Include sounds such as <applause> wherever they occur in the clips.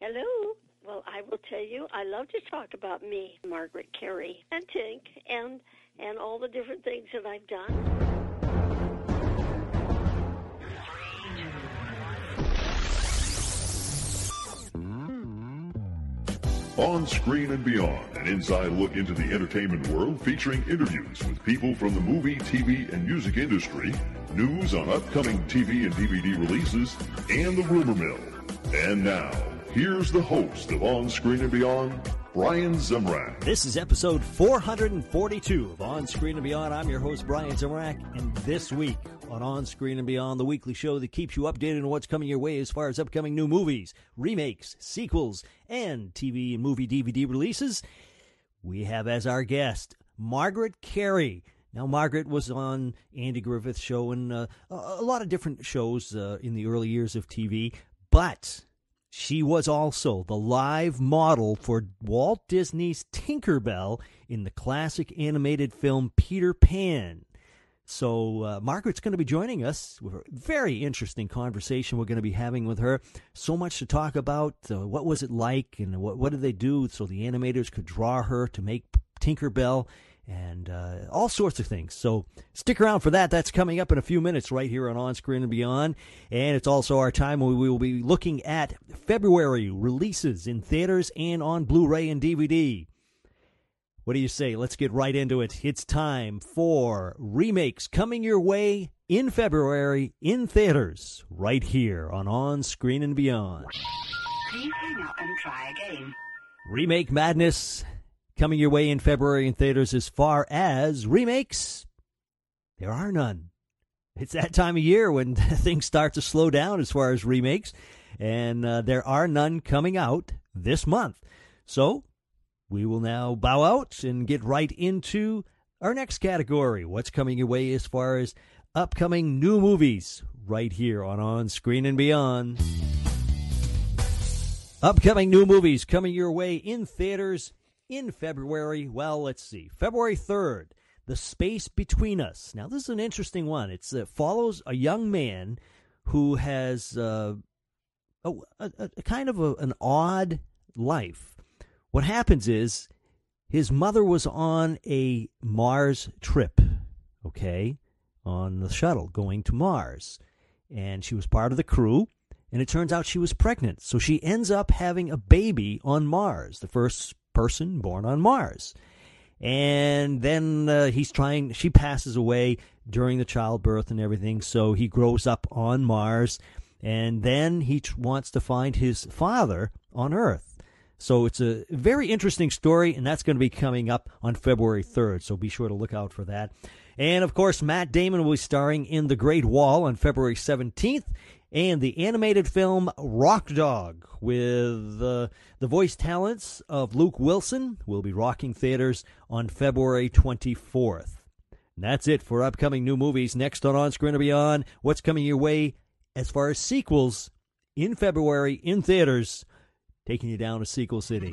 Hello. Well, I will tell you, I love to talk about me, Margaret Kerry, and Tink, and and all the different things that I've done. On Screen and Beyond, an inside look into the entertainment world featuring interviews with people from the movie, TV, and music industry, news on upcoming TV and DVD releases, and the rumor mill. And now, here's the host of On Screen and Beyond, Brian Zemrak. This is episode 442 of On Screen and Beyond. I'm your host, Brian Zemrak, and this week on On Screen and Beyond, the weekly show that keeps you updated on what's coming your way as far as upcoming new movies, remakes, sequels, and TV and movie DVD releases, we have as our guest Margaret Kerry. Now, Margaret was on Andy Griffith's show and uh, a lot of different shows uh, in the early years of TV, but she was also the live model for Walt Disney's Tinkerbell in the classic animated film Peter Pan. So, uh, Margaret's going to be joining us. A very interesting conversation we're going to be having with her. So much to talk about. Uh, what was it like, and what, what did they do so the animators could draw her to make Tinkerbell, and uh, all sorts of things. So, stick around for that. That's coming up in a few minutes right here on On Screen and Beyond. And it's also our time when we will be looking at February releases in theaters and on Blu ray and DVD. What do you say? Let's get right into it. It's time for remakes coming your way in February in theaters, right here on On Screen and Beyond. Please hang up and try again. Remake Madness coming your way in February in theaters as far as remakes. There are none. It's that time of year when <laughs> things start to slow down as far as remakes, and uh, there are none coming out this month. So we will now bow out and get right into our next category. What's coming your way as far as upcoming new movies right here on On Screen and Beyond. Upcoming new movies coming your way in theaters in February. Well, let's see. February 3rd, The Space Between Us. Now, this is an interesting one. It uh, follows a young man who has uh, a, a, a, kind of a, an odd life what happens is his mother was on a Mars trip, okay, on the shuttle going to Mars. And she was part of the crew. And it turns out she was pregnant. So she ends up having a baby on Mars, the first person born on Mars. And then uh, he's trying, she passes away during the childbirth and everything. So he grows up on Mars. And then he wants to find his father on Earth. So it's a very interesting story, and that's going to be coming up on February 3rd. So be sure to look out for that. And of course, Matt Damon will be starring in The Great Wall on February 17th, and the animated film Rock Dog with uh, the voice talents of Luke Wilson will be rocking theaters on February 24th. And that's it for upcoming new movies. Next on On Screen and Beyond, what's coming your way as far as sequels in February in theaters taking you down to Sequel City.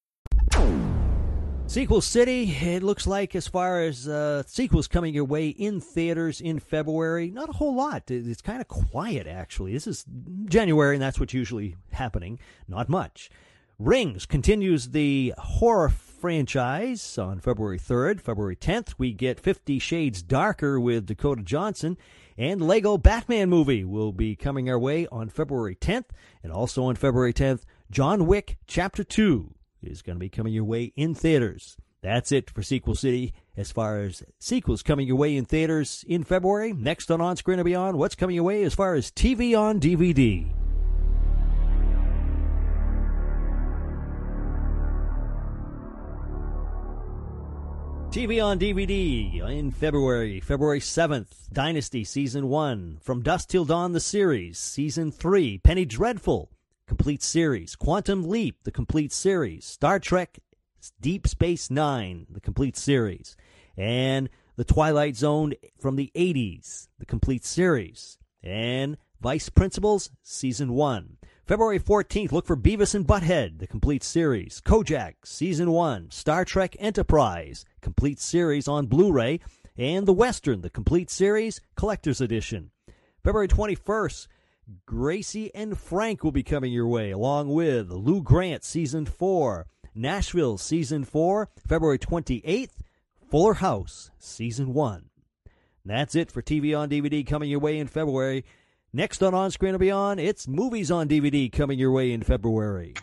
Sequel City, it looks like as far as uh, sequels coming your way in theaters in February, not a whole lot. It's kind of quiet, actually. This is January, and that's what's usually happening. Not much. Rings continues the horror franchise on February 3rd. February 10th, we get Fifty Shades Darker with Dakota Johnson. And Lego Batman movie will be coming our way on February 10th. And also on February 10th, John Wick Chapter 2 is going to be coming your way in theaters. That's it for Sequel City as far as sequels coming your way in theaters in February. Next on On Screen and Beyond, what's coming your way as far as TV on DVD? TV on DVD in February, February 7th, Dynasty Season 1, From Dusk Till Dawn, the series, Season 3, Penny Dreadful, complete series, Quantum Leap, the complete series, Star Trek Deep Space Nine, the complete series, and The Twilight Zone from the 80s, the complete series, and Vice Principals, Season 1. February 14th, look for Beavis and Butthead, the complete series. Kojak, Season 1. Star Trek Enterprise, complete series on Blu ray. And The Western, the complete series, Collector's Edition. February 21st, Gracie and Frank will be coming your way, along with Lou Grant, Season 4. Nashville, Season 4. February 28th, Fuller House, Season 1. That's it for TV on DVD coming your way in February. Next on On Screen and Beyond, it's movies on DVD coming your way in February.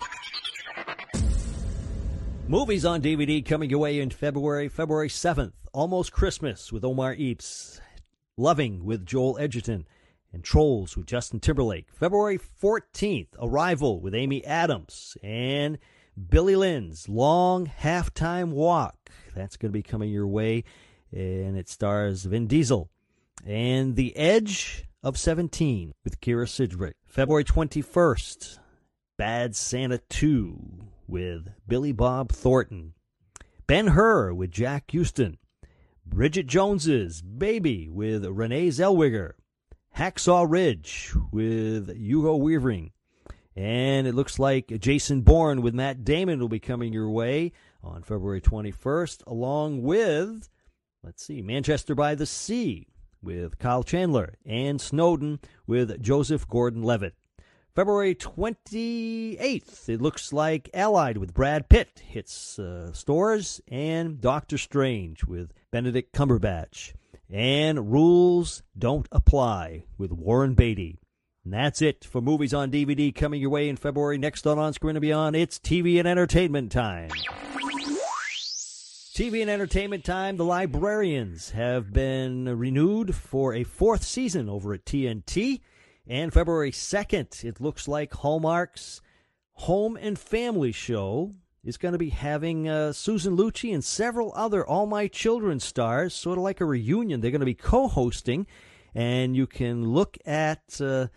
Movies on DVD coming your way in February, February 7th. Almost Christmas with Omar Epps. Loving with Joel Edgerton. And Trolls with Justin Timberlake. February 14th, Arrival with Amy Adams. And Billy Lynn's Long Halftime Walk. That's going to be coming your way. And it stars Vin Diesel. And The Edge of 17 with Kyra Sedgwick. February 21st, Bad Santa 2 with Billy Bob Thornton. Ben Hur with Jack Huston. Bridget Jones's Baby with Renee Zellweger. Hacksaw Ridge with Hugo Weaving. And it looks like Jason Bourne with Matt Damon will be coming your way on February 21st, along with, let's see, Manchester by the Sea with Kyle Chandler and Snowden with Joseph Gordon Levitt. February 28th, it looks like Allied with Brad Pitt hits uh, stores, and Doctor Strange with Benedict Cumberbatch. And Rules Don't Apply with Warren Beatty. And that's it for movies on DVD coming your way in February. Next on On Screen and Beyond, it's TV and entertainment time. TV and entertainment time. The Librarians have been renewed for a fourth season over at TNT. And February 2nd, it looks like Hallmark's Home and Family Show is going to be having uh, Susan Lucci and several other All My Children stars, sort of like a reunion. They're going to be co hosting, and you can look at. Uh,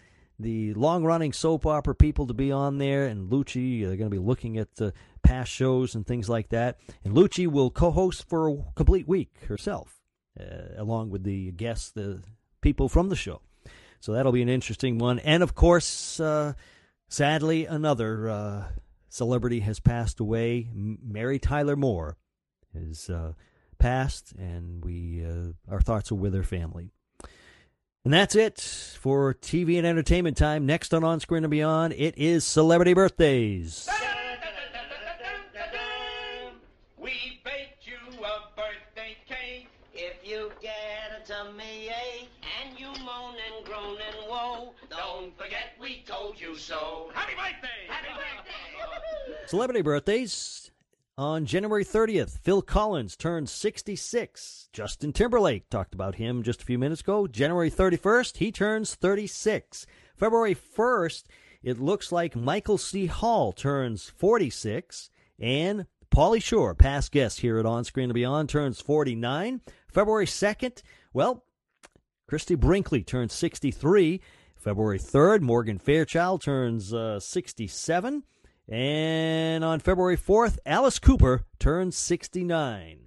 the long running soap opera people to be on there, and Lucci. They're going to be looking at uh, past shows and things like that. And Lucci will co host for a complete week herself, uh, along with the guests, the people from the show. So that'll be an interesting one. And of course, uh, sadly, another uh, celebrity has passed away. Mary Tyler Moore has uh, passed, and we uh, our thoughts are with her family. And that's it for TV and entertainment time. Next on On Screen and Beyond, it is Celebrity Birthdays. We don't forget we told you so. Happy birthday! Happy birthday! Celebrity birthdays. On January 30th, Phil Collins turned 66. Justin Timberlake, talked about him just a few minutes ago. January 31st, he turns 36. February 1st, it looks like Michael C. Hall turns 46. And Pauly Shore, past guest here at On Screen and Beyond, turns 49. February 2nd, well, Christie Brinkley turns 63. February 3rd, Morgan Fairchild turns uh, 67. And on February 4th, Alice Cooper turns 69.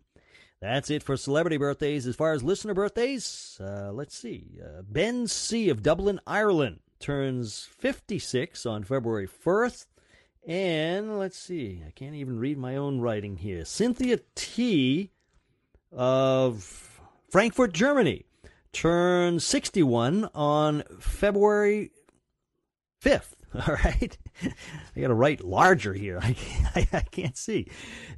That's it for celebrity birthdays. As far as listener birthdays, uh, let's see. Uh, ben C. of Dublin, Ireland turns 56 on February 1st. And let's see, I can't even read my own writing here. Cynthia T. of Frankfurt, Germany turns 61 on February 5th. <laughs> All right. I got to write larger here. <laughs> I can't, I, can't see.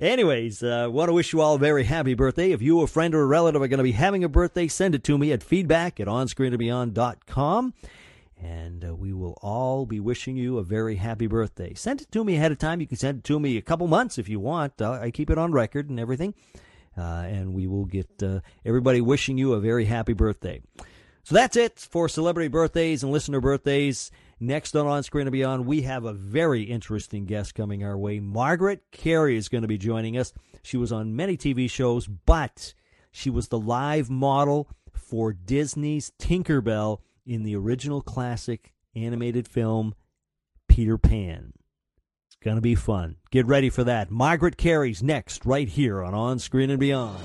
Anyways, uh, want to wish you all a very happy birthday. If you, a friend, or a relative are going to be having a birthday, send it to me at feedback at onscreenandbeyond.com. And uh, we will all be wishing you a very happy birthday. Send it to me ahead of time. You can send it to me a couple months if you want. Uh, I keep it on record and everything. Uh, and we will get uh, everybody wishing you a very happy birthday. So that's it for celebrity birthdays and listener birthdays. Next on On Screen and Beyond, we have a very interesting guest coming our way. Margaret Kerry is going to be joining us. She was on many TV shows, but she was the live model for Disney's Tinkerbell in the original classic animated film Peter Pan. It's going to be fun. Get ready for that. Margaret Kerry's next, right here on On Screen and Beyond.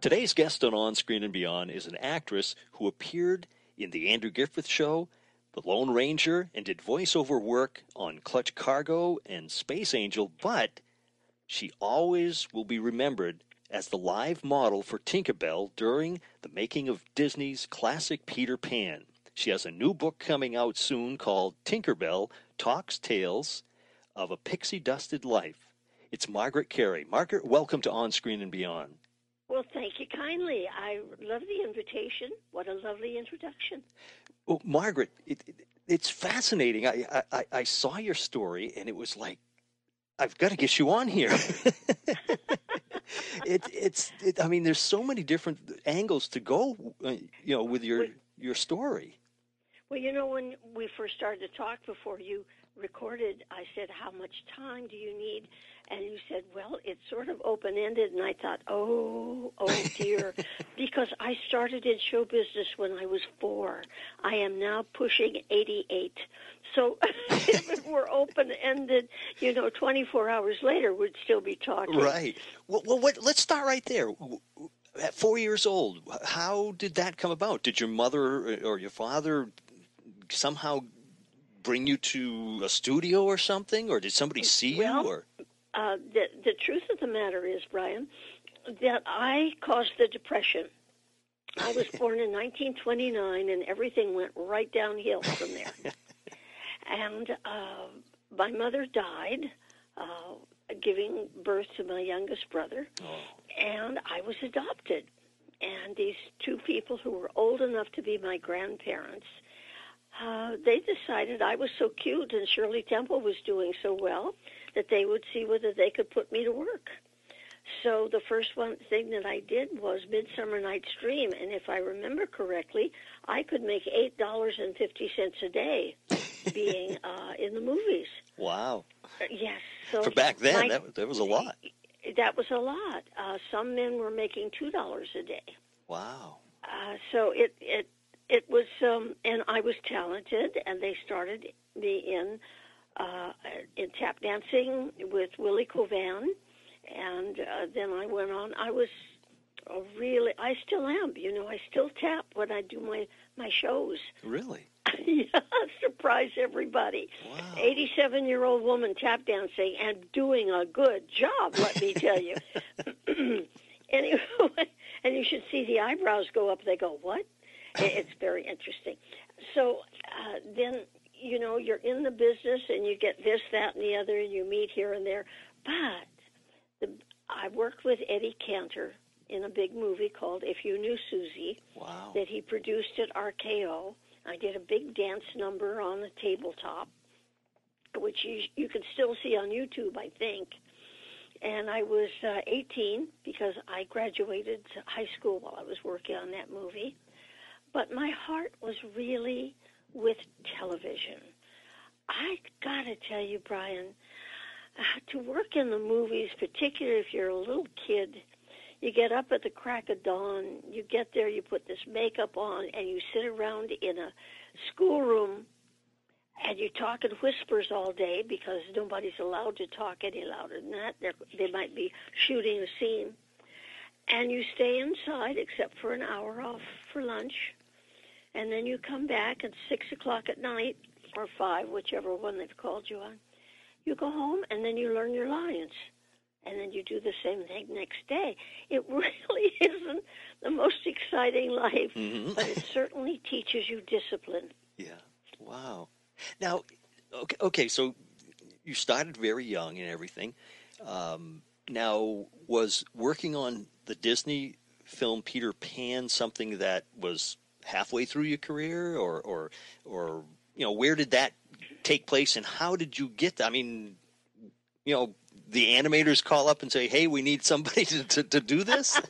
Today's guest on On Screen and Beyond is an actress who appeared in The Andrew Griffith Show, The Lone Ranger, and did voiceover work on Clutch Cargo and Space Angel, but she always will be remembered as the live model for Tinkerbell during the making of Disney's classic Peter Pan. She has a new book coming out soon called Tinkerbell Talks Tales of a Pixie Dusted Life. It's Margaret Kerry. Margaret, welcome to On Screen and Beyond. Well, thank you kindly. I love the invitation. What a lovely introduction. Well, Margaret, it, it, it's fascinating. I, I, I saw your story and it was like, I've got to get you on here. <laughs> it, it's, it, I mean, there's so many different angles to go, uh, you know, with your your story. Well, you know, when we first started to talk before you recorded, I said, How much time do you need? And you said, Well, it's sort of open ended. And I thought, Oh, oh dear. <laughs> because I started in show business when I was four. I am now pushing 88. So <laughs> if it were open ended, you know, 24 hours later, we'd still be talking. Right. Well, well what, let's start right there. At four years old, how did that come about? Did your mother uh, or your father somehow bring you to a studio or something, or did somebody see Well, you? Or Uh, the the truth of the matter is, Brian, that I caused the depression. I was <laughs> born in 1929, and everything went right downhill from there. <laughs> and uh, my mother died, uh, giving birth to my youngest brother, and I was adopted. And these two people who were old enough to be my grandparents uh, they decided I was so cute and Shirley Temple was doing so well that they would see whether they could put me to work. So the first one thing that I did was Midsummer Night's Dream, and if I remember correctly, I could make eight dollars and fifty cents a day being <laughs> uh, in the movies. wow, Uh, yes, so for back then, my- that that was a lot. that was a lot. Uh, some men were making two dollars a day. Wow. Uh, so it it it was um and I was talented and they started me in uh in tap dancing with Willie Covan and uh, then I went on. I was a really I still am you know I still tap when I do my my shows. Really? <laughs> yeah surprise everybody. Wow. 87 year old woman tap dancing and doing a good job let me tell you. <laughs> <clears throat> Anyway <laughs> and you should see the eyebrows go up. They go what it's very interesting so uh, then you know you're in the business and you get this that and the other and you meet here and there but the, i worked with eddie cantor in a big movie called if you knew susie Wow. that he produced at RKO. I did a big dance number on the tabletop, which you, you can still see on YouTube, I think. And I was uh, 18 because I graduated high school while I was working on that movie. But my heart was really with television. I gotta tell you, Brian, uh, to work in the movies, particularly if you're a little kid, you get up at the crack of dawn, you get there, you put this makeup on, and you sit around in a schoolroom and you talk in whispers all day because nobody's allowed to talk any louder than that. They're, they might be shooting a scene. And you stay inside except for an hour off for lunch. And then you come back at 6 o'clock at night, or 5, whichever one they've called you on. You go home and then you learn your lines and then you do the same thing next day. It <laughs> really isn't the most exciting life, Mhm. but it certainly teaches you discipline. Yeah. Wow. Now, okay, okay, so you started very young and everything. Um, now, was working on the Disney film Peter Pan something that was halfway through your career, or or or you know, where did that take place, and how did you get? I mean, you know, the animators call up and say, "Hey, we need somebody <laughs> to to, to do this."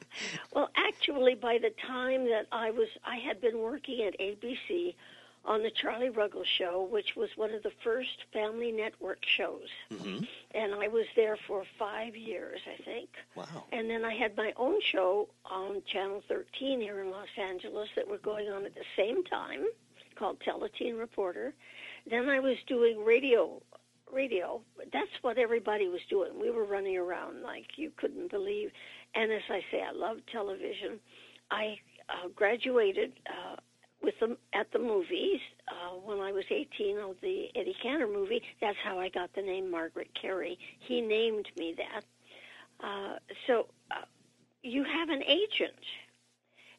<laughs> well, actually, by the time that I was, I had been working at ABC on the Charlie Ruggles Show, which was one of the first family network shows. hmm And I was there for five years, I think. Wow. And then I had my own show on Channel 13 here in Los Angeles that were going on at the same time called Teleteen Reporter. Then I was doing radio. Radio. That's what everybody was doing. We were running around like you couldn't believe. And as I say, I love television. I uh, graduated uh, with them at the movies uh, when I was 18 of the Eddie Cantor movie. That's how I got the name Margaret Kerry. He named me that. Uh, so uh, you have an agent,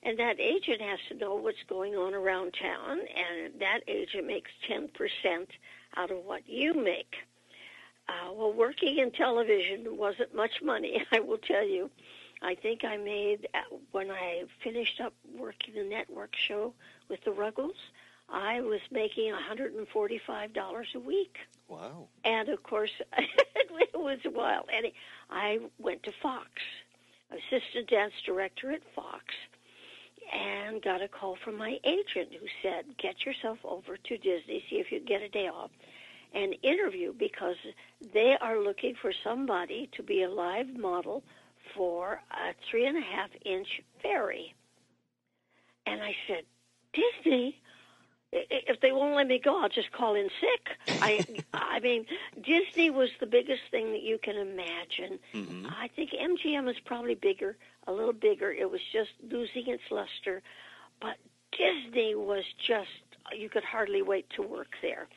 and that agent has to know what's going on around town, and that agent makes 10% out of what you make. Uh, well, working in television wasn't much money, <laughs> I will tell you. I think I made, uh, when I finished up working the network show with the Ruggles, I was making $145 a week. Wow. And of course, <laughs> it was wild. And I went to Fox, assistant dance director at Fox, and got a call from my agent who said, "Get yourself over to Disney, see if you can get a day off, and interview because they are looking for somebody to be a live model for a three and a half inch fairy." And I said, "Disney." If they won't let me go, I'll just call in sick. I, <laughs> I mean, Disney was the biggest thing that you can imagine. hmm I think MGM is probably bigger, a little bigger. It was just losing its luster, but Disney was just you could hardly wait to work there.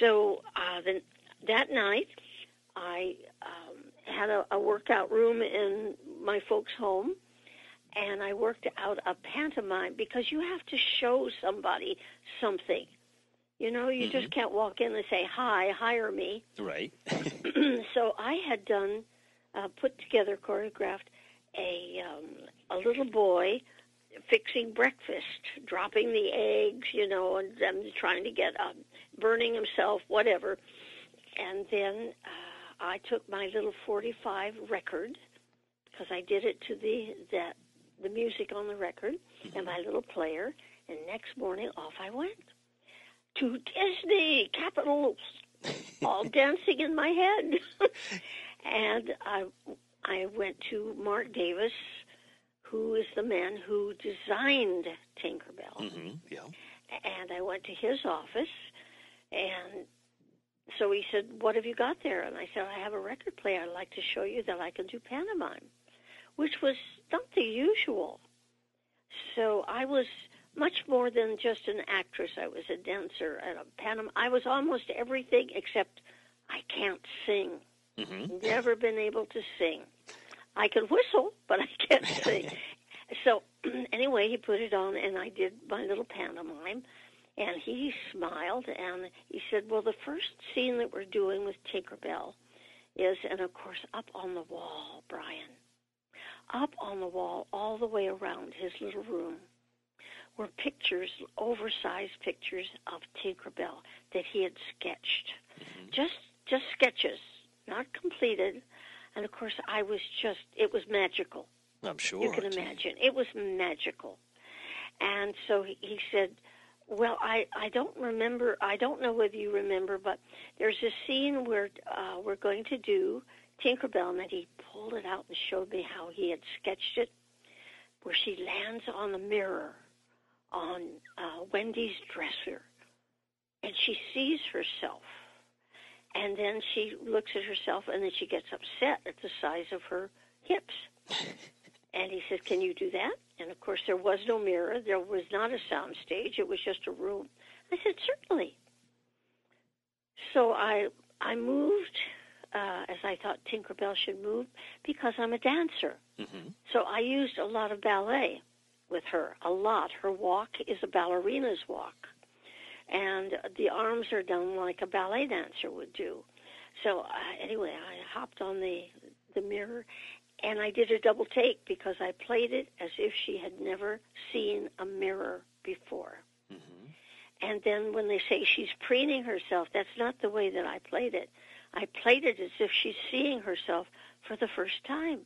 So uh, then that night, I um, had a, a workout room in my folks' home, and I worked out a pantomime because you have to show somebody something. You know, you just can't walk in and say, "Hi, hire me." Right. <clears throat> <clears throat> so I had done, uh, put together, choreographed a um, a little boy fixing breakfast, dropping the eggs, you know, and them trying to get um, burning himself, whatever. And then uh, I took my little 45 record because I did it to the that the music on the record and my little player. And next morning, off I went to Disney capitals, all <laughs> dancing in my head. and I I went to Marc Davis, who is the man who designed Tinkerbell hmm Yeah. and I went to his office, and so he said, "What have you got there?" And I said, "I have a record player. I'd like to show you that I can do pantomime," which was not the usual. So I was much more than just an actress. I was a dancer and a pantomime. I was almost everything except I can't sing. hmm Never been able to sing. I can whistle, but I can't <laughs> sing. So <clears throat> anyway, he put it on, and I did my little pantomime. And he smiled, and he said, "Well, the first scene that we're doing with Tinkerbell is, and of course, up on the wall, Brian, up on the wall, all the way around his little room." Were pictures, oversized pictures of Tinkerbell that he had sketched, just just sketches, not completed. And of course, I was just, it was magical. I'm sure. You can imagine. It was magical. And so he, he said, Well, I, I don't remember, I don't know whether you remember, but there's a scene where uh, we're going to do Tinkerbell, and then he pulled it out and showed me how he had sketched it, where she lands on the mirror on uh, Wendy's dresser, and she sees herself. And then she looks at herself, and then she gets upset at the size of her hips. <laughs> And he says, "Can you do that?" And of course, there was no mirror. There was not a sound stage. It was just a room. I said, "Certainly." So I I moved uh, as I thought Tinkerbell should move because I'm a dancer. hmm So I used a lot of ballet with her. A lot. Her walk is a ballerina's walk, and the arms are done like a ballet dancer would do. So uh, anyway, I hopped on the the mirror, and I did a double take because I played it as if she had never seen a mirror before. And then when they say she's preening herself, that's not the way that I played it. I played it as if she's seeing herself for the first time.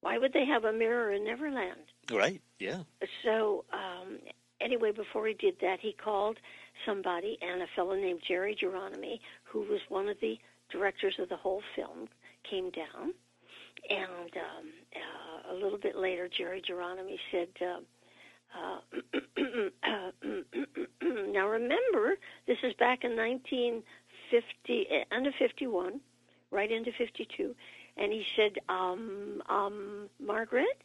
Why would they have a mirror in Neverland? Right, yeah. So, um, anyway, before he did that, he called somebody and a fellow named Jerry Geronimi, who was one of the directors of the whole film, came down. And um, uh, a little bit later, Jerry Geronimi said, uh, uh, <clears throat> now remember, this is back in 19 50, eh, end 51, right into 52. And he said, um, um, Margaret?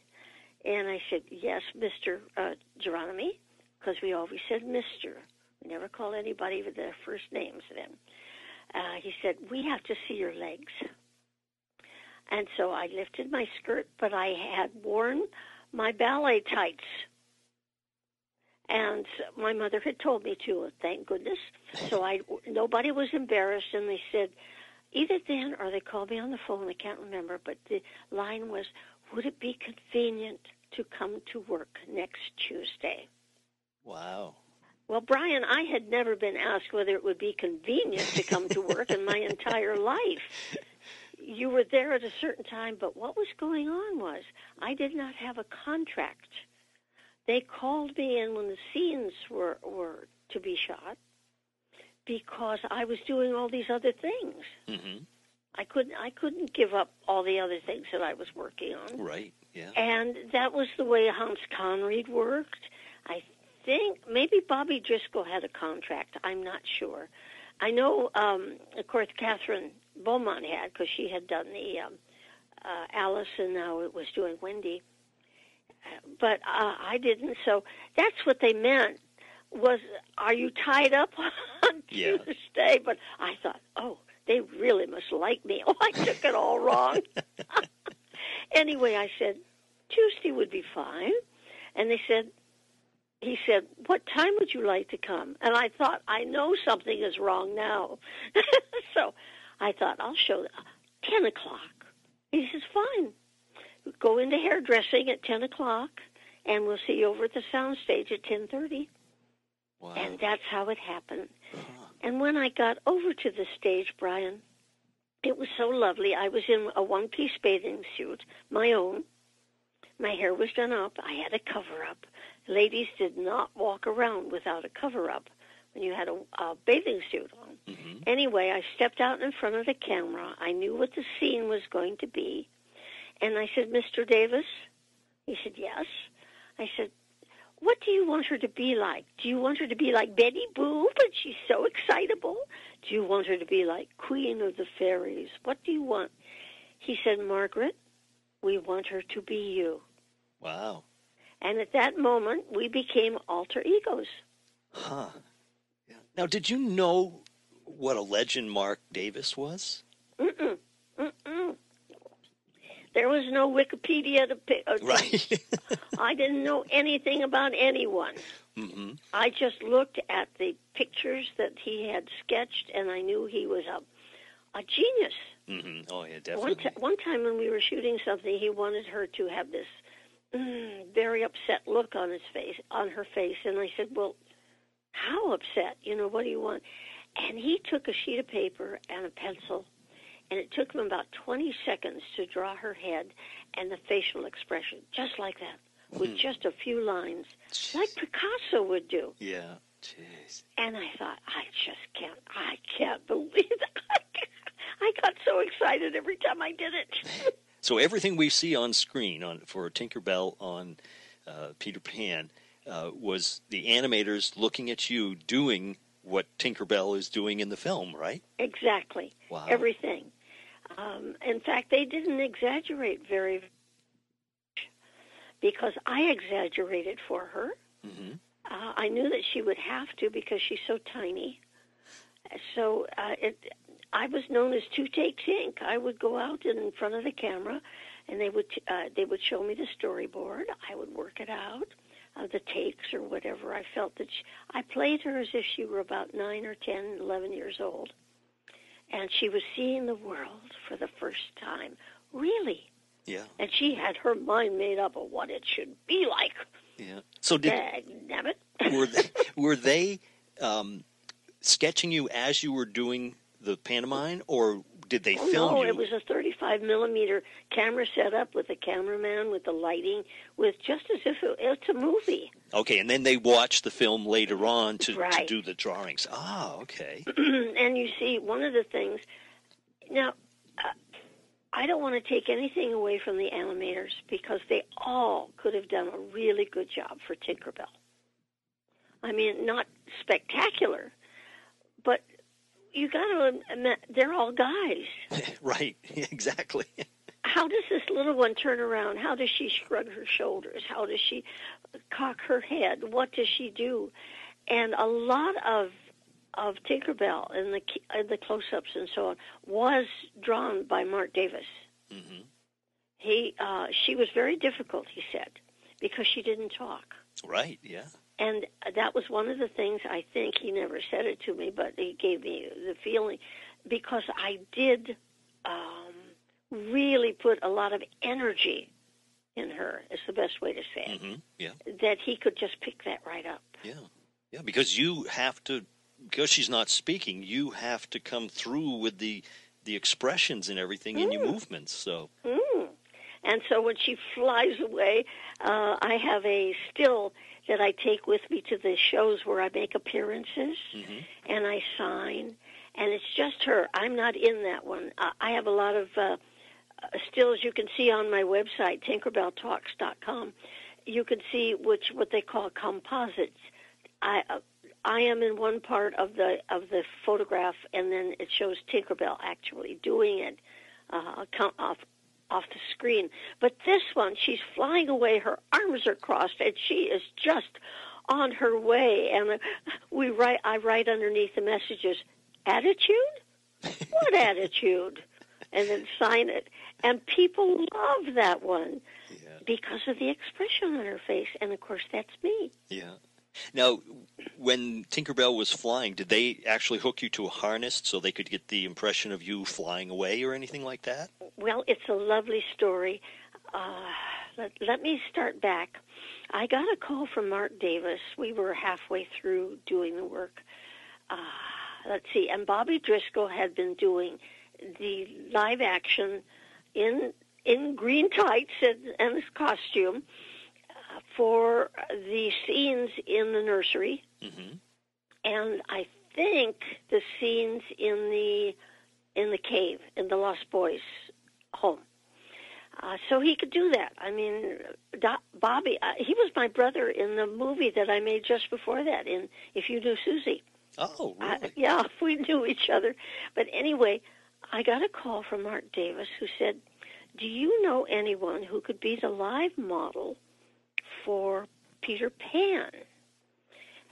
And I said, yes, Mr. Uh, Geronimi, because we always said Mr. We never call anybody with their first names then. Uh, he said, we have to see your legs. And so I lifted my skirt, but I had worn my ballet tights and my mother had told me to, thank goodness. So I, nobody was embarrassed, and they said, either then or they called me on the phone. I can't remember, but the line was, "Would it be convenient to come to work next Tuesday?" Wow. Well, Brian, I had never been asked whether it would be convenient to come to work in my entire life. You were there at a certain time, but what was going on was I did not have a contract. They called me in when the scenes were were to be shot because I was doing all these other things. hmm I couldn't I couldn't give up all the other things that I was working on. Right. Yeah. And that was the way Hans Conried worked. I think maybe Bobby Driscoll had a contract. I'm not sure. I know, um, of course, Kathryn Beaumont had because she had done the um, uh, Alice, and now it was doing Wendy. Uh, But uh, I didn't. So that's what they meant. Was are you tied up <laughs> on Yeah. Tuesday? But I thought, oh, they really must like me. <laughs> Oh, I took it all wrong. <laughs> anyway, I said Tuesday would be fine, and they said. He said, "What time would you like to come?" And I thought, I know something is wrong now, so I thought I'll show them. ten o'clock. He says, "Fine, go into hairdressing at ten o'clock, and we'll see you over at the soundstage at ten thirty. Wow. And that's how it happened. And when I got over to the stage, Brian, it was so lovely. I was in a one piece bathing suit, my own. My hair was done up. I had a cover up. Ladies did not walk around without a cover up when you had a, a bathing suit on. Mhm. Anyway, I stepped out in front of the camera. I knew what the scene was going to be. And I said, Mr. Davis? He said, Yes. I said, What do you want her to be like? Do you want her to be like Betty Boop and she's so excitable? Do you want her to be like Queen of the Fairies? What do you want? He said, Margaret, we want her to be you. Wow. And at that moment, we became alter egos. Huh. Yeah. Now, did you know what a legend Marc Davis was? Mm-mm. Mm-mm. There was no Wikipedia to pick. uh, Right. I didn't know anything about anyone. hmm I just looked at the pictures that he had sketched, and I knew he was a a genius. Mm-hmm. Oh, yeah, One, definitely. t- one time when we were shooting something, he wanted her to have this mm, very upset look on his face, on her face, and I said, "Well, how upset? You know, what do you want?" And he took a sheet of paper and a pencil, and it took him about 20 seconds to draw her head and the facial expression, just like that, with just a few lines, like Picasso would do. Yeah. Jeez. And I thought, I just can't, I can't believe it. <laughs> I got so excited every time I did it. <laughs> So everything we see on screen on for Tinkerbell on uh, Peter Pan uh, was the animators looking at you doing what Tinkerbell is doing in the film, right? exactly. Wow. Everything. Um, in fact, they didn't exaggerate very much because I exaggerated for her. hmm Uh, I knew that she would have to because she's so tiny. So uh, it, I was known as Two Take Tink. I would go out in front of the camera, and they would uh, they would show me the storyboard. I would work it out, uh, the takes or whatever. I felt that she, I played her as if she were about nine or ten, eleven years old, and she was seeing the world for the first time. Really, Yeah. And she had her mind made up of what it should be like. Yeah. So did Damn it. <laughs> were they, were they um, sketching you as you were doing the pantomime, or did they Oh, film no, you? it was a 35 millimeter camera set up with a cameraman, with the lighting, with just as if it, it's a movie. Okay, and then they watch the film later on to, to do the drawings. Ah, okay. <clears throat> and you see, one of the things. Now, uh, I don't want to take anything away from the animators because they all could have done a really good job for Tinkerbell. I mean, not spectacular, but you got to admit they're all guys. <laughs> right, <laughs> exactly. How does this little one turn around? How does she shrug her shoulders? How does she cock her head? What does she do? And a lot of of Tinkerbell and the and the close-ups and so on was drawn by Marc Davis. hmm He uh, she was very difficult, he said, because she didn't talk. Right, yeah. And that was one of the things I think he never said it to me, but he gave me the feeling because I did um, really put a lot of energy in her. Is the best way to say it. hmm Yeah, That he could just pick that right up. yeah, yeah. Because you have to, because she's not speaking, you have to come through with the the expressions and everything in your movements. So, Mm. And so when she flies away, uh, I have a still that I take with me to the shows where I make appearances mhm. and I sign, and it's just her. I'm not in that one. I I have a lot of uh, uh, stills you can see on my website, TinkerbellTalks.com. You can see which what they call composites. I uh, I am in one part of the of the photograph, and then it shows Tinkerbell actually doing it uh, come off the screen. But this one, she's flying away. Her arms are crossed, and she is just on her way. And we write. I write underneath the messages, attitude. What <laughs> attitude? And then sign it. And people love that one yeah, because of the expression on her face. And of course, that's me. yeah. Now, when Tinkerbell was flying, did they actually hook you to a harness so they could get the impression of you flying away or anything like that? Well, it's a lovely story. Uh, let, let me start back. I got a call from Marc Davis. We were halfway through doing the work. Uh, let's see, and Bobby Driscoll had been doing the live action in in green tights and, and his costume for the scenes in the nursery, hmm and I think the scenes in the in the cave in the Lost Boys home. Uh, so he could do that. I mean, Do- Bobby, uh, he was my brother in the movie that I made just before that. In If You Knew Susie, Oh, I, really? yeah, <laughs> we knew each other. But anyway, I got a call from Marc Davis who said, "Do you know anyone who could be the live model for Peter Pan?"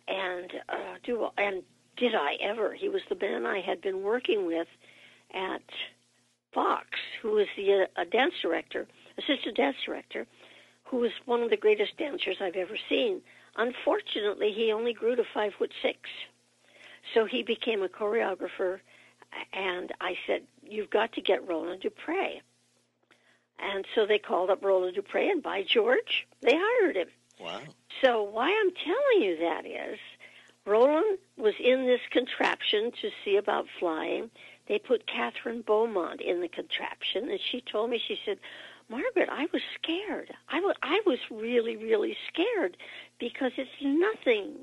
And uh, do and did I ever? He was the man I had been working with at Fox, who was the uh, dance director, assistant dance director, who was one of the greatest dancers I've ever seen. Unfortunately, he only grew to five foot six, so he became a choreographer. And I said, "You've got to get Roland Dupree." And so they called up Roland Dupree, and by George, they hired him. Wow. So why I'm telling you that is, Roland was in this contraption to see about flying. They put Kathryn Beaumont in the contraption, and she told me, she said, Margaret, I was scared. I was, I was really, really scared because it's nothing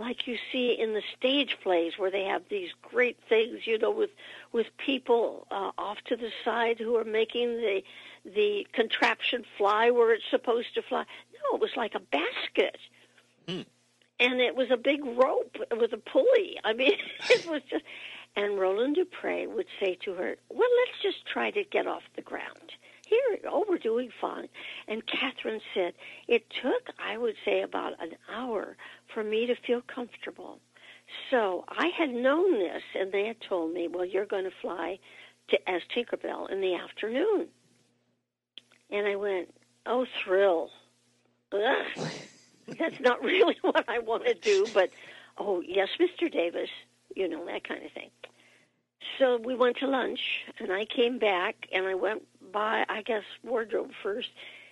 like you see in the stage plays where they have these great things, you know, with with people uh, off to the side who are making the the contraption fly where it's supposed to fly. No, it was like a basket. Hmm. And it was a big rope with a pulley. I mean, <laughs> it was just. And Roland Dupree would say to her, "Well, let's just try to get off the ground." Here, oh, we're doing fine. And Kathryn said it took, I would say, about an hour for me to feel comfortable. So I had known this, and they had told me, "Well, you're going to fly to as Tinkerbell in the afternoon." And I went, "Oh, thrill! Ugh. <laughs> That's not really <laughs> what I want to do." But, oh yes, Mr. Davis, you know that kind of thing. So we went to lunch, and I came back, and I went by, I guess, wardrobe first,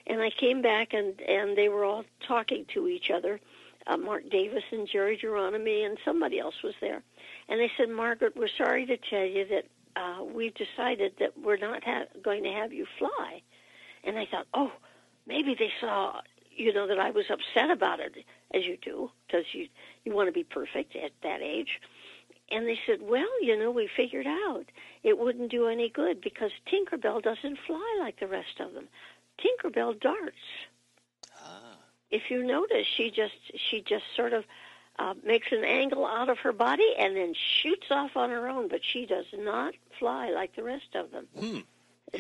and I came back and and they were all talking to each other. Uh, Marc Davis and Jerry Geronimi and somebody else was there, and they said, "Margaret, we're sorry to tell you that uh, we've decided that we're not ha- going to have you fly." And I thought, "Oh, maybe they saw, you know, that I was upset about it, as you do, because you you want to be perfect at that age." And they said, well, you know, we figured out it wouldn't do any good because Tinkerbell doesn't fly like the rest of them. Tinkerbell darts. Ah. If you notice, she just she just sort of uh, makes an angle out of her body and then shoots off on her own, but she does not fly like the rest of them. Hmm.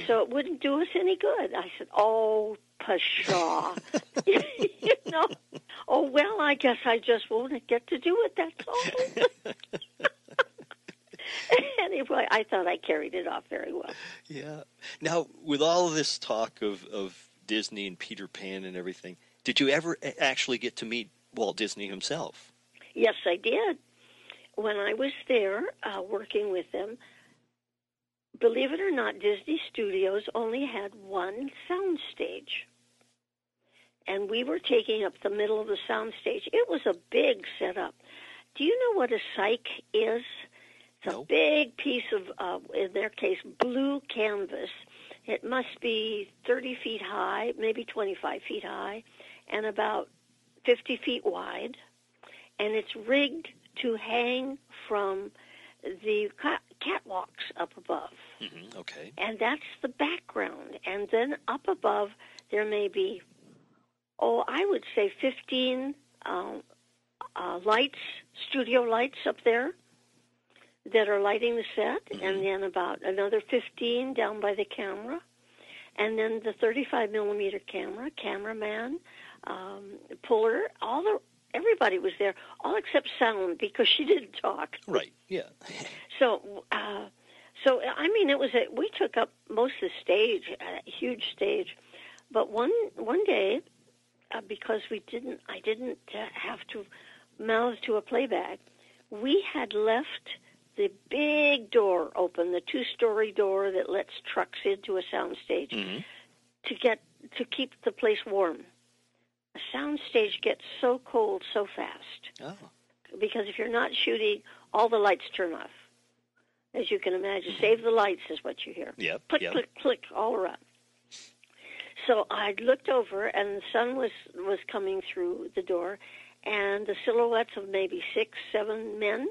So it wouldn't do us any good. I said, "Oh, pshaw," <laughs> <laughs> you know. Oh well, I guess I just won't get to do it. That's all. <laughs> <laughs> anyway, I thought I carried it off very well. Yeah. Now, with all of this talk of, of Disney and Peter Pan and everything, did you ever actually get to meet Walt Disney himself? Yes, I did. When I was there uh, working with them, believe it or not, Disney Studios only had one sound stage. And we were taking up the middle of the sound stage. It was a big setup. Do you know what a cyc is? It's a big piece of, uh, in their case, blue canvas. It must be 30 feet high, maybe 25 feet high, and about 50 feet wide. And it's rigged to hang from the ca- catwalks up above. hmm Okay. And that's the background. And then up above, there may be, oh, I would say 15 um, uh, lights, studio lights up there that are lighting the set, and then about another 15 down by the camera. And then the 35 millimeter camera, cameraman, um, puller, all the everybody was there, all except sound because she didn't talk. Right. Yeah. <laughs> So, uh, so I mean, it was a, we took up most of the stage, a huge stage. But one one day, uh, because we didn't, I didn't uh, have to mouth to a playback. We had left the big door open, the two-story door that lets trucks into a soundstage, hmm to get to keep the place warm. A soundstage gets so cold so fast Oh. because if you're not shooting, all the lights turn off. As you can imagine, save the lights is what you hear. Yep. Click, yep. click, click, all around. So I looked over, and the sun was was coming through the door, and the silhouettes of maybe six, seven men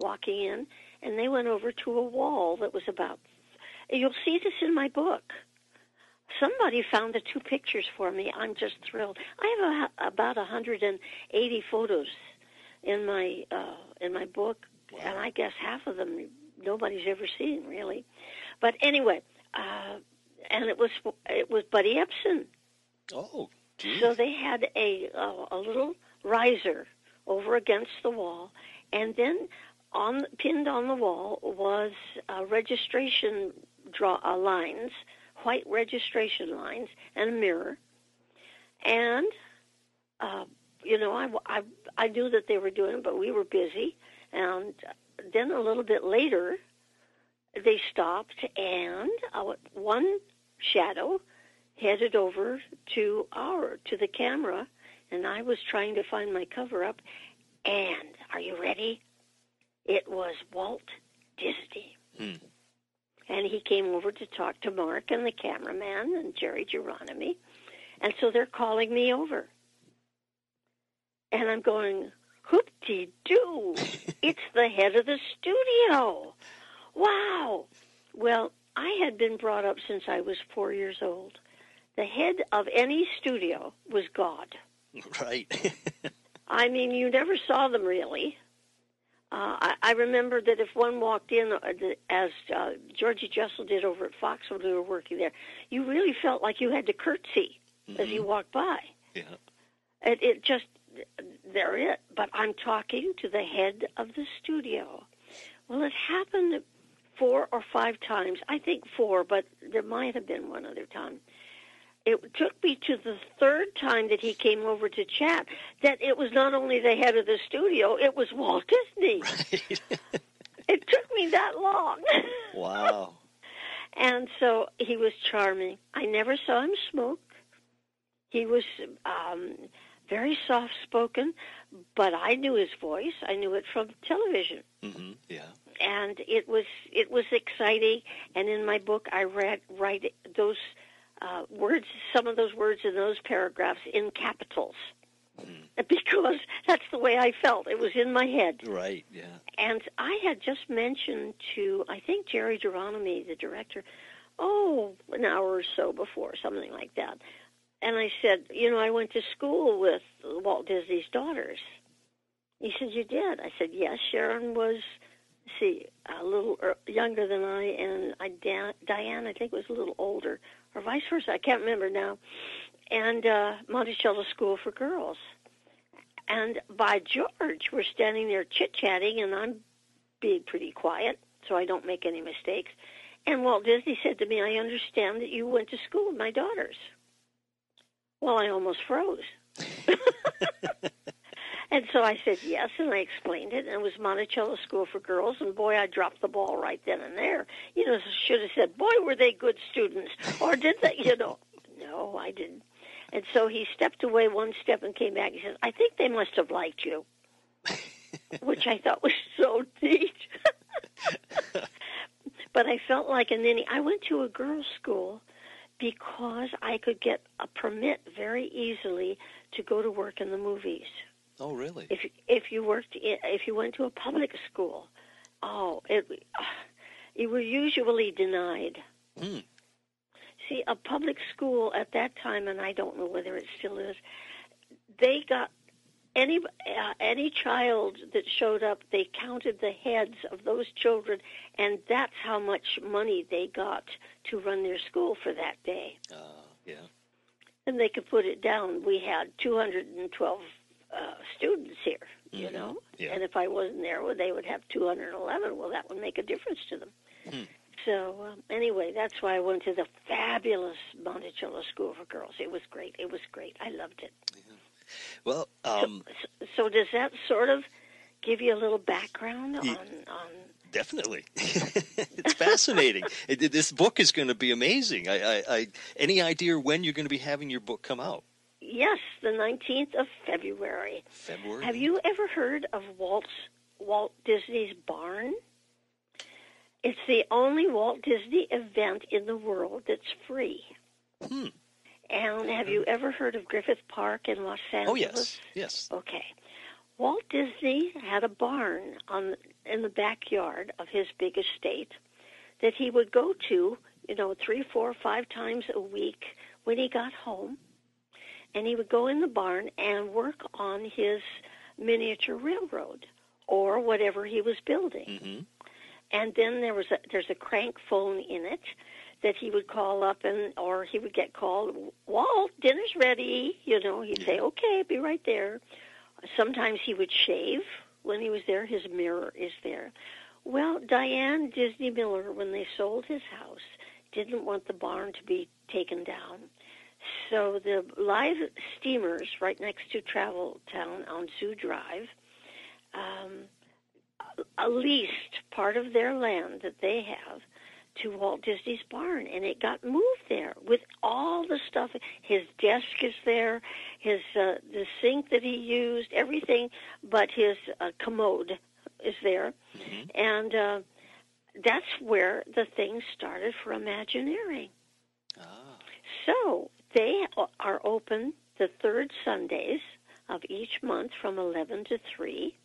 walking in, and they went over to a wall that was about. You'll see this in my book. Somebody found the two pictures for me. I'm just thrilled. I have a, about 180 photos in my uh, in my book, and I guess half of them nobody's ever seen really. But anyway, uh, and it was it was Buddy Ebsen. Oh. Gee. So they had a uh, a little riser over against the wall, and then on pinned on the wall was uh, registration draw uh, lines, white registration lines, and a mirror. And uh, you know, I, I I knew that they were doing it, but we were busy. And then a little bit later, they stopped, and uh, one shadow headed over to our to the camera, and I was trying to find my cover up. And are you ready? It was Walt Disney. Hmm. And he came over to talk to Marc and the cameraman and Jerry Geronimi. And so they're calling me over. And I'm going, hoop de doo. <laughs> it's the head of the studio. Wow. Well, I had been brought up since I was four years old. The head of any studio was God. <laughs> Right. <laughs> I mean, you never saw them really. Uh, I, I remember that if one walked in, uh, as uh, Georgie Jessel did over at Fox when we were working there, you really felt like you had to curtsy as you walked by. yeah. It, it just, they're it. But I'm talking to the head of the studio. Well, it happened four or five times. I think four, but there might have been one other time. It took me to the third time that he came over to chat that it was not only the head of the studio, it was Walt Disney. <laughs> It took me that long. wow. <laughs> And so he was charming. I never saw him smoke. He was um, very soft spoken, but I knew his voice. I knew it from television. hmm Yeah. and it was it was exciting. And in my book, I read write those uh, words, some of those words in those paragraphs in capitals, <laughs> because that's the way I felt. It was in my head. Right. Yeah. And I had just mentioned to I think Jerry Geronimi, the director, oh, an hour or so before, something like that. And I said, you know, I went to school with Walt Disney's daughters. He said, you did. I said, yes. Sharon was, see, a little er- younger than I, and I, Diane, I think, was a little older, or vice versa. I can't remember now. And uh, Monticello School for Girls. And by George, we're standing there chit chatting, and I'm being pretty quiet so I don't make any mistakes. And Walt Disney said to me, I understand that you went to school with my daughters. Well, I almost froze. <laughs> <laughs> and so I said yes, and I explained it, and it was Monticello School for Girls, and boy, I dropped the ball right then and there. You know, should have said, boy, were they good students, or did they, you know? <laughs> No, I didn't. And so he stepped away one step and came back. He says, I think they must have liked you, <laughs> which I thought was so neat. <laughs> but I felt like a ninny. I went to a girls' school because I could get a permit very easily to go to work in the movies. Oh, really? If if you worked in, if you went to a public school, oh, it you were usually denied. Hmm. See, a public school at that time, and I don't know whether it still is. They got any uh, any child that showed up. They counted the heads of those children, and that's how much money they got to run their school for that day. Uh, yeah. And they could put it down. We had 212 uh, students here, you Mhm. know. Yeah. And if I wasn't there, well, they would have 211. Well, that would make a difference to them. Hmm. So um, anyway, that's why I went to the fabulous Monticello School for Girls. It was great. It was great. I loved it. Well, um, So, so does that sort of give you a little background on on? definitely, <laughs> it's fascinating. <laughs> It- this book is going to be amazing. I, I, I, any idea when you're going to be having your book come out? Yes, the 19th of February. February. Have you ever heard of Walt's Walt Disney's Barn? It's the only Walt Disney event in the world that's free. Hmm. And have you ever heard of Griffith Park in Los Angeles? Oh yes, yes. Okay. Walt Disney had a barn on in the backyard of his big estate that he would go to, you know, three, four, five times a week when he got home, and he would go in the barn and work on his miniature railroad or whatever he was building. hmm And then there was a there's a crank phone in it that he would call up and or he would get called, Walt, dinner's ready. You know, he'd say, Okay, be right there. Sometimes he would shave when he was there. His mirror is there. Well, Diane Disney Miller, when they sold his house, didn't want the barn to be taken down. So the live steamers right next to Travel Town on Zoo Drive um, leased part of their land that they have to Walt Disney's barn, and it got moved there with all the stuff. His desk is there, his uh, the sink that he used, everything, but his uh, commode is there, and uh, that's where the thing started for Imagineering. Ah, So they are open the third Sundays of each month from 11 to 3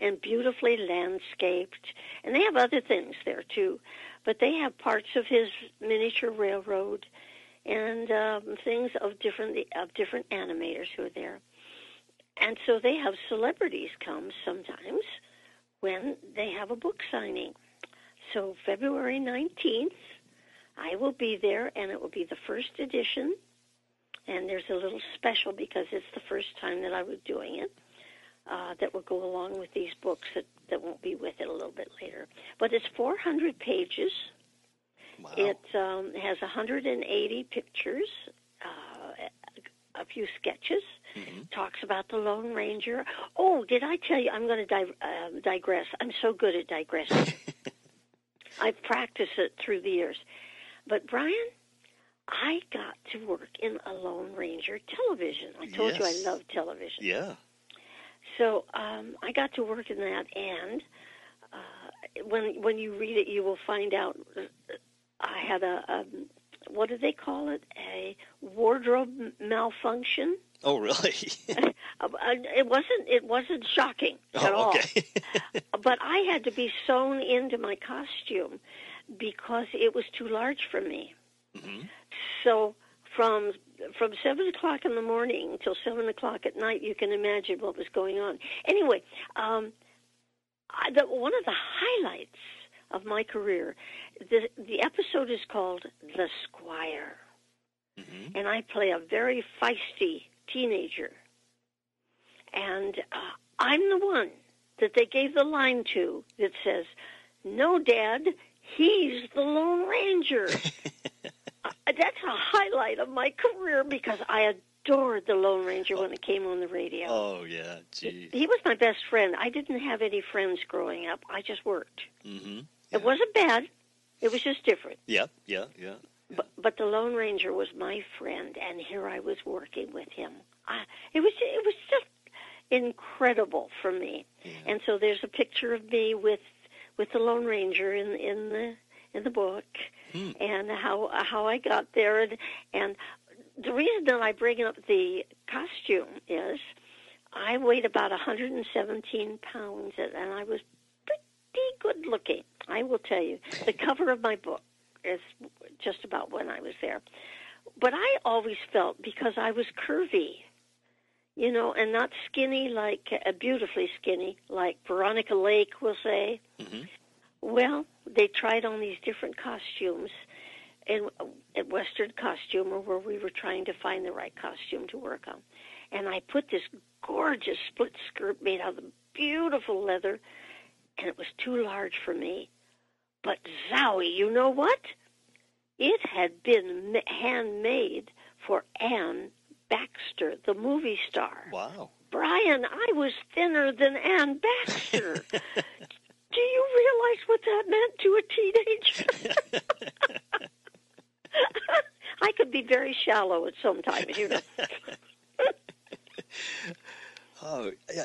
and beautifully landscaped. And they have other things there too. But they have parts of his miniature railroad and um, things of different of different animators who are there. And so they have celebrities come sometimes when they have a book signing. So February 19th, I will be there, and it will be the first edition. And there's a little special because it's the first time that I was doing it uh, that will go along with these books that, that won't be with it a little bit later. But it's 400 pages. wow. It um, has 180 pictures, uh, a few sketches, Mhm. talks about the Lone Ranger. Oh, did I tell you? I'm going to di- um digress. I'm so good at digressing. <laughs> I've practiced it through the years. But Brian, I got to work in a Lone Ranger television. I told you I Yes. love television. Yeah. So um, I got to work in that, and uh, when when you read it, you will find out uh, I had a um, what do they call it? A wardrobe malfunction. Oh, really? <laughs> <laughs> Uh, it wasn't it wasn't shocking at oh, all. <laughs> but I had to be sewn into my costume because it was too large for me. Mhm. So from from seven o'clock in the morning till seven o'clock at night, you can imagine what was going on. Anyway, um, I, the, one of the highlights of my career, the the episode is called "The Squire," Mhm. and I play a very feisty teenager, and uh, I'm the one that they gave the line to that says, "No, Dad, he's the Lone Ranger." <laughs> That's a highlight of my career because I adored the Lone Ranger when it came on the radio. oh, yeah. Gee. He was my best friend. I didn't have any friends growing up. I just worked. Mm-hmm. It wasn't bad. It was just different. Yeah, yeah, yeah. But but the Lone Ranger was my friend, and here I was working with him. I, it was it was just incredible for me. And so there's a picture of me with with the Lone Ranger in in the in the book, and how how I got there, and and the reason that I bring up the costume is I weighed about 117 pounds, and and I was pretty good looking. I will tell you. <laughs> The cover of my book is just about when I was there. But I always felt because I was curvy, you know, and not skinny like uh, beautifully skinny like Veronica Lake will say. Mhm. Well, they tried on these different costumes in at uh, Western Costumer where we were trying to find the right costume to work on. And I put this gorgeous split skirt made out of beautiful leather, and it was too large for me. But Zowie, you know what? It had been ma- handmade for Anne Baxter, the movie star. Wow. Brian, I was thinner than Anne Baxter. <laughs> Do you realize what that meant to a teenager? <laughs> I could be very shallow at some times, you know. <laughs> Oh, yeah.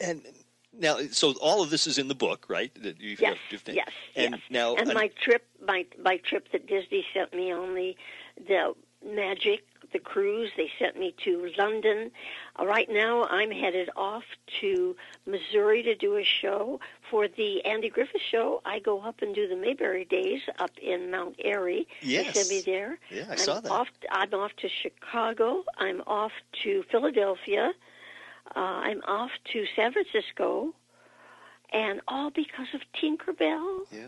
And now, so all of this is in the book, right? That you've, Yes, you've- yes, and yes. now, and an- my trip, my my trip that Disney sent me on the the Magic, the cruise. They sent me to London. Uh, right now, I'm headed off to Missouri to do a show for the Andy Griffith Show. I go up and do the Mayberry Days up in Mount Airy. They Yes. send me there. Yeah, I I'm saw that. Off, I'm off to Chicago. I'm off to Philadelphia. Uh, I'm off to San Francisco, and all because of Tinkerbell. yeah.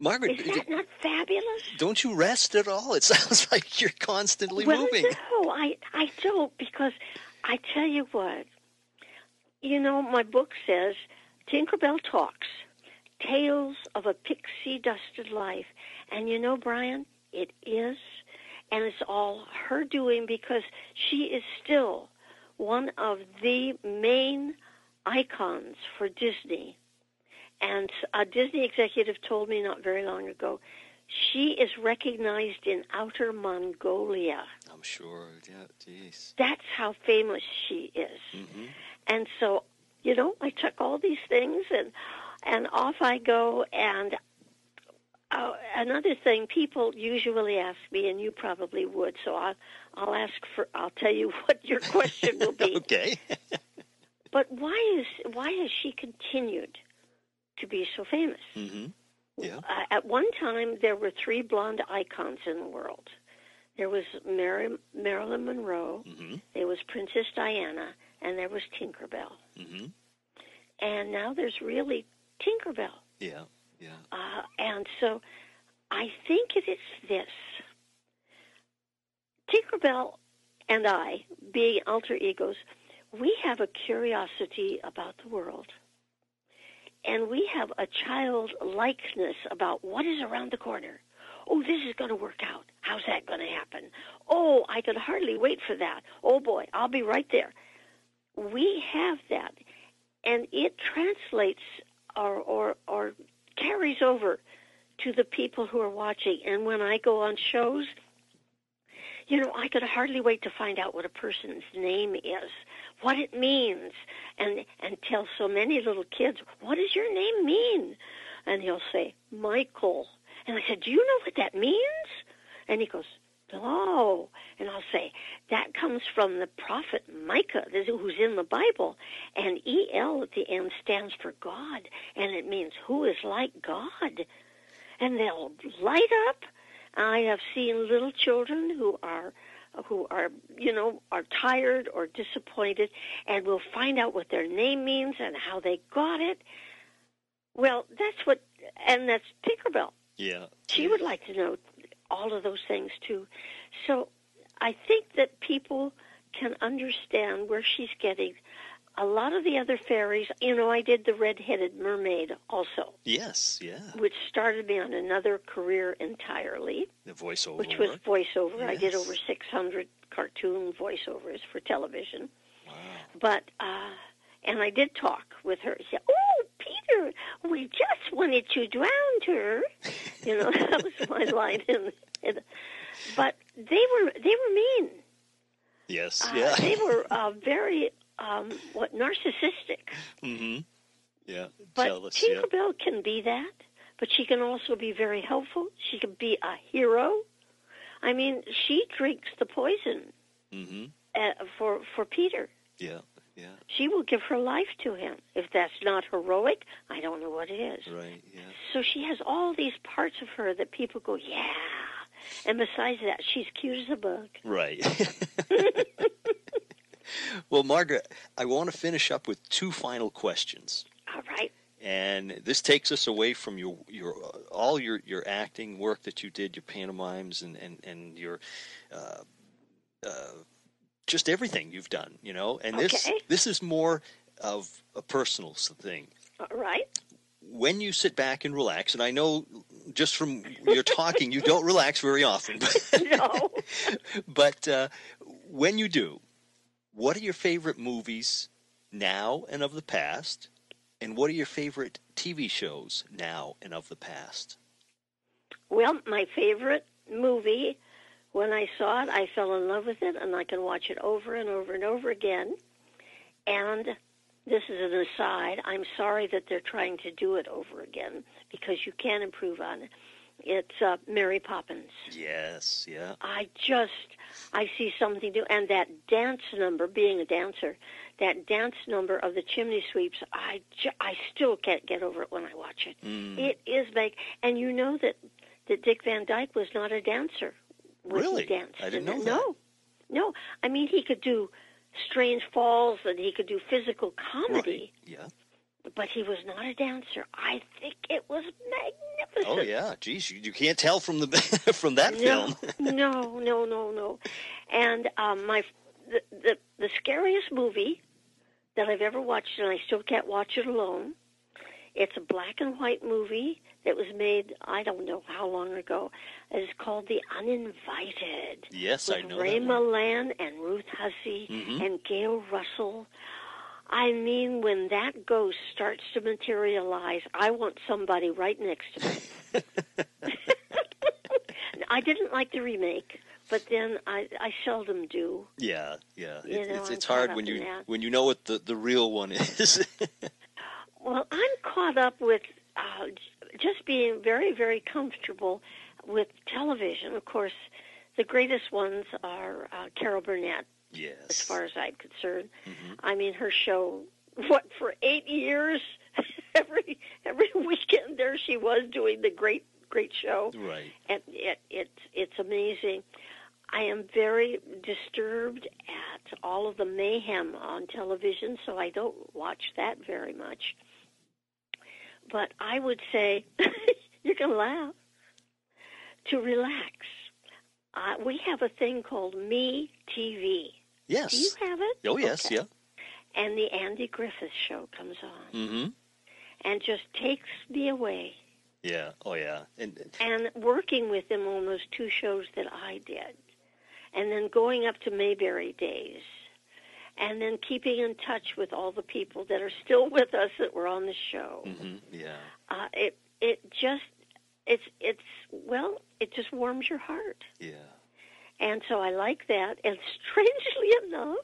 Margaret, Is that not fabulous? don't you rest at all? It <laughs> sounds like you're constantly well, moving. no, I I don't because I tell you what, you know, my book says Tinkerbell talks, tales of a pixie dusted life, and you know, Brian, it is, and it's all her doing because she is still one of the main icons for Disney. And a Disney executive told me not very long ago, she is recognized in outer Mongolia. I'm sure. Yeah, jeez. That's how famous she is. hmm And so, you know, I took all these things and and off I go. And uh, another thing, people usually ask me, and you probably would. So I'll I'll ask for. I'll tell you <laughs> what your question will be. <laughs> Okay. <laughs> But why is why has she continued to be so famous? hmm Yeah. Uh, at one time, there were three blonde icons in the world. There was Mary, Marilyn Monroe, hmm there was Princess Diana, and there was Tinkerbell. Hmm and now there's really Tinkerbell. Yeah. Yeah. Uh, and so I think it is this. Tinkerbell and I, being alter egos, we have a curiosity about the world. And we have a childlikeness about what is around the corner. Oh, this is going to work out. How's that going to happen? Oh, I can hardly wait for that. Oh boy, I'll be right there. We have that, and it translates or or, or carries over to the people who are watching. And when I go on shows, you know, I could hardly wait to find out what a person's name is, what it means, and and tell so many little kids, what does your name mean? And he'll say, Michael. And I said, Do you know what that means? And he goes, No. And I'll say, That comes from the prophet Micah, who's in the Bible. And EL at the end stands for God. And it means who is like God. And they'll light up. I have seen little children who are who are you know are tired or disappointed and will find out what their name means and how they got it well that's what and that's tinkerbell Yeah. she would like to know all of those things too. So I think that people can understand where she's getting. A lot of the other fairies, you know, I did the red-headed mermaid also, Yes. Yeah. which started me on another career entirely, The voiceover. which was voiceover. I did over 600 cartoon voiceovers for television. Wow. But uh and I did talk with her. She said, "Oh, Peter, we just wanted to drown her." You know, <laughs> that was my line. In, in, but they were they were mean. Yes. Uh, yeah. They <laughs> were uh, very um, what narcissistic. mm-hmm. Yeah. But Jealous. Yeah. Tinkerbell can be that, but she can also be very helpful. She can be a hero. I mean, she drinks the poison Mm-hmm. uh, for for Peter. Yeah. Yeah. She will give her life to him. If that's not heroic, I don't know what it is. Right. Yeah. So she has all these parts of her that people go, yeah. And besides that, she's cute as a bug. Right. <laughs> <laughs> well, Margaret, I want to finish up with two final questions. All right. and this takes us away from your your all your your acting work that you did, your pantomimes, and and and your uh, uh, just everything you've done. You know, and this Okay. this is more of a personal thing. All right. When you sit back and relax, and I know just from your talking, you don't relax very often, but, <laughs> No. <laughs> but uh, when you do, what are your favorite movies now and of the past? And what are your favorite TV shows now and of the past? Well, my favorite movie, when I saw it, I fell in love with it, and I can watch it over and over and over again. And this is an aside. I'm sorry that they're trying to do it over again because you can improve on it. It's uh, Mary Poppins. Yes, yeah. I just I see something new, and that dance number. Being a dancer, that dance number of the chimney sweeps. I ju- I still can't get over it when I watch it. Mm. It is make, and you know that that Dick Van Dyke was not a dancer. When Really? he danced. I didn't know that. No, no. I mean, he could do strange falls, and he could do physical comedy, Yeah. but he was not a dancer. I think it was magnificent. Oh yeah. Geez, you, you can't tell from the <laughs> from that no, film. <laughs> no, no, no, no. And um, my the, the the scariest movie that I've ever watched, and I still can't watch it alone. It's a black and white movie that was made I don't know how long ago. It's called The Uninvited. Yes, I know Ray. Milland and Ruth Hussey Mhm. and Gail Russell. I mean, when that ghost starts to materialize, I want somebody right next to me. <laughs> <laughs> I didn't like the remake, but then I, I seldom do. Yeah, yeah. You know, it's I'm it's hard when you that. when you know what the the real one is. <laughs> Well, I'm caught up with uh, just being very, very comfortable with television. Of course, the greatest ones are uh, Carol Burnett, yes. as far as I'm concerned. Mhm. I mean, her show, what, for eight years? <laughs> every every weekend there she was doing the great, great show. Right. and it, it's it's amazing. I am very disturbed at all of the mayhem on television, so I don't watch that very much. But I would say, <laughs> you can laugh, to relax. Uh, we have a thing called Me TV. Yes. Do you have it? Oh, yes, Okay. yeah. And the Andy Griffith show comes on Mm-hmm. and just takes me away. Yeah. Oh, yeah. And And working with him on those two shows that I did, and then going up to Mayberry Days, and then keeping in touch with all the people that are still with us that were on the show. hmm yeah. Uh, it it just it's it's well it just warms your heart, Yeah. and so I like that. And strangely <laughs> enough.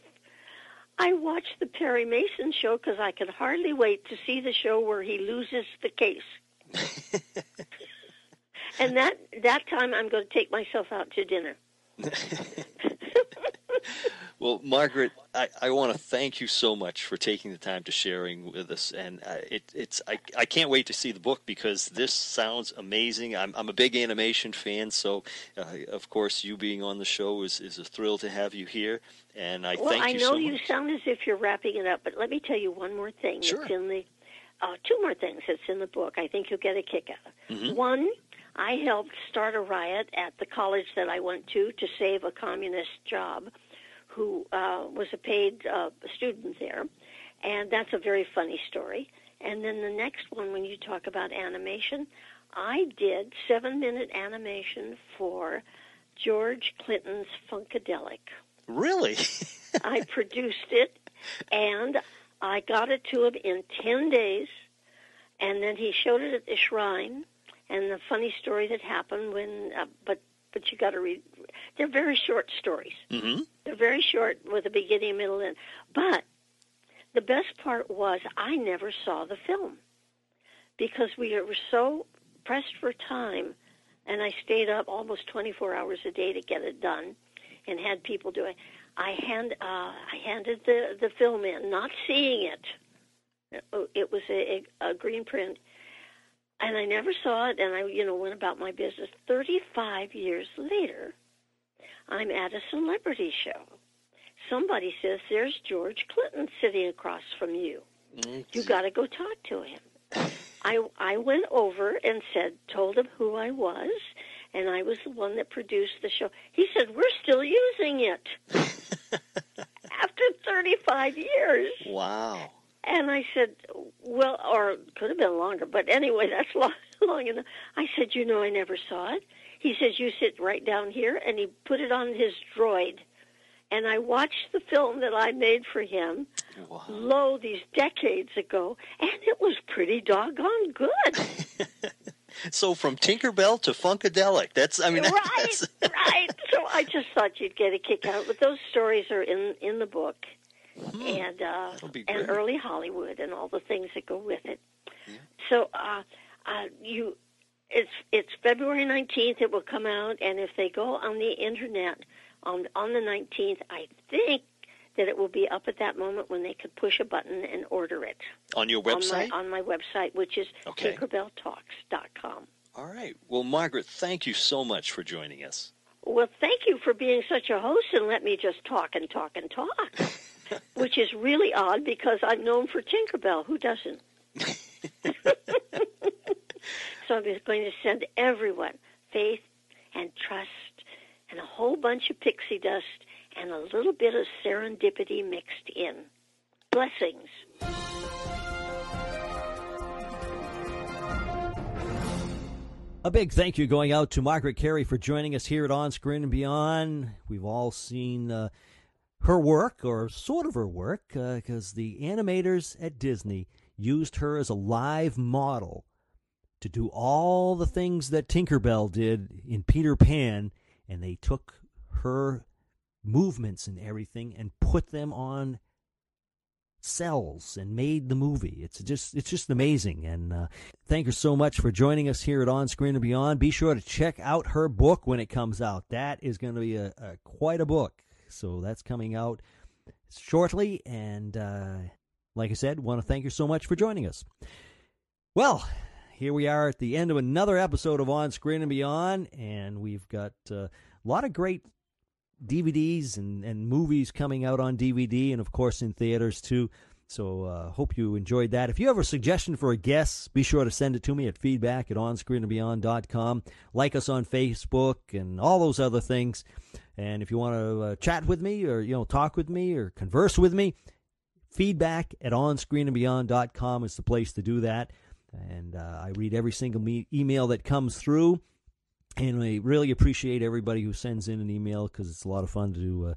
I watched the Perry Mason show because I could hardly wait to see the show where he loses the case. <laughs> and that that time, I'm going to take myself out to dinner. <laughs> Well, Margaret, I, I want to thank you so much for taking the time to sharing with us, and uh, it, it's I, I can't wait to see the book because this sounds amazing. I'm I'm a big animation fan, so uh, of course you being on the show is, is a thrill to have you here, and I well, thank I you know so you sound as if you're wrapping it up, but let me tell you one more thing Sure. that's in the uh, two more things that's in the book. I think you'll get a kick out of. Mhm. One, I helped start a riot at the college that I went to to save a communist job who uh, was a paid uh, student there, and that's a very funny story. And then the next one, when you talk about animation, I did seven minute animation for George Clinton's Funkadelic. Really? <laughs> I produced it, and I got it to him in ten days, and then he showed it at the shrine. And the funny story that happened when, uh, but but you got to read. They're very short stories. hmm They're very short with a beginning, middle, and but the best part was I never saw the film because we were so pressed for time, and I stayed up almost 24 hours a day to get it done, and had people do it. I hand uh, I handed the the film in, not seeing it. It was a, a green print, and I never saw it. And I, you know, went about my business. Thirty-five years later, I'm at a celebrity show. Somebody says there's George Clinton sitting across from you. You got to go talk to him. I I went over and said, told him who I was, and I was the one that produced the show. He said, "We're still using it <laughs> after 35 years." Wow. And I said, "Well, or could have been longer, but anyway, <laughs> that's long, long enough." I said, "You know, I never saw it." He says, "You sit right down here," and he put it on his droid. And I watched the film that I made for him, Wow. lo, these decades ago, and it was pretty doggone good. <laughs> So from Tinkerbell to Funkadelic, that's I mean <laughs> right, that's right. So I just thought you'd get a kick out. of But those stories are in in the book, and uh, and early Hollywood and all the things that go with it. So uh, uh, you, it's it's February nineteenth. It will come out, and if they go on the internet on on the nineteenth, I think that it will be up at that moment when they could push a button and order it on your website. on my on my website, which is Okay. tinkerbelltalks.com. All right. Well, Margaret, thank you so much for joining us. Well, thank you for being such a host and let me just talk and talk and talk, <laughs> <laughs> which is really odd because I'm known for Tinkerbell. Who doesn't? <laughs> so I'm just going to send everyone faith and trust and a whole bunch of pixie dust and a little bit of serendipity mixed in. Blessings. A big thank you going out to Margaret Kerry for joining us here at On Screen and Beyond. We've all seen uh, her work, or sort of her work, because the animators at Disney used her as a live model to do all the things that Tinkerbell did in Peter Pan, and they took her movements and everything and put them on cells and made the movie. It's just it's just amazing. And uh, thank her so much for joining us here at On Screen and Beyond. Be sure to check out her book when it comes out. That is going to be a, a quite a book. So that's coming out shortly. And uh, like I said, want to thank you so much for joining us. Well. Here we are at the end of another episode of On Screen and Beyond, and we've got uh, a lot of great DVDs and, and movies coming out on DVD and, of course, in theaters too. So uh, hope you enjoyed that. If you have a suggestion for a guest, be sure to send it to me at feedback at onscreenandbeyond.com. Like us on Facebook and all those other things. And if you want to uh, chat with me or, you know, talk with me or converse with me, feedback at onscreenandbeyond.com is the place to do that. And uh, I read every single me- email that comes through. And I really appreciate everybody who sends in an email because it's a lot of fun to uh,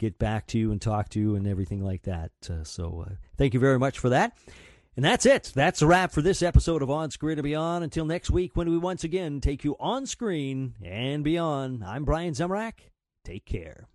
get back to you and talk to you and everything like that. Uh, so uh, thank you very much for that. And that's it. That's a wrap for this episode of On Screen and Beyond. Until next week, when we once again take you on screen and beyond, I'm Brian Zemrak. Take care.